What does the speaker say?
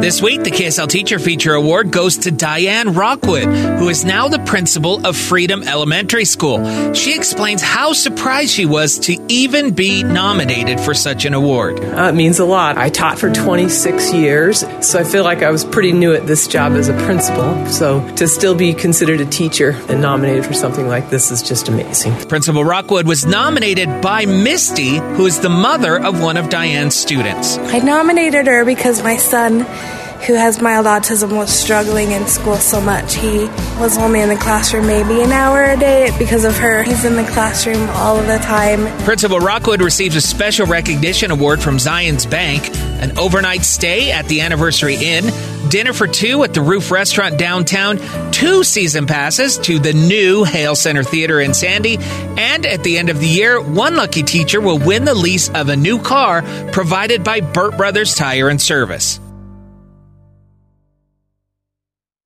This week, the KSL Teacher Feature Award goes to Diane Rockwood, who is now the principal of Freedom Elementary School. She explains how surprised she was to even be nominated for such an award. Uh, it means a lot. I taught for 26 years, so I feel like I was pretty new at this job as a principal. So to still be considered a teacher and nominated for something like this is just amazing. Principal Rockwood was nominated by Misty, who is the mother of one of Diane's students. I nominated her because my son who has mild autism was struggling in school so much. He was only in the classroom maybe an hour a day because of her. He's in the classroom all of the time. Principal Rockwood receives a special recognition award from Zions Bank, an overnight stay at the Anniversary Inn, dinner for two at the Roof Restaurant downtown, two season passes to the new Hale Center Theater in Sandy, and at the end of the year, one lucky teacher will win the lease of a new car provided by Burt Brothers Tire and Service.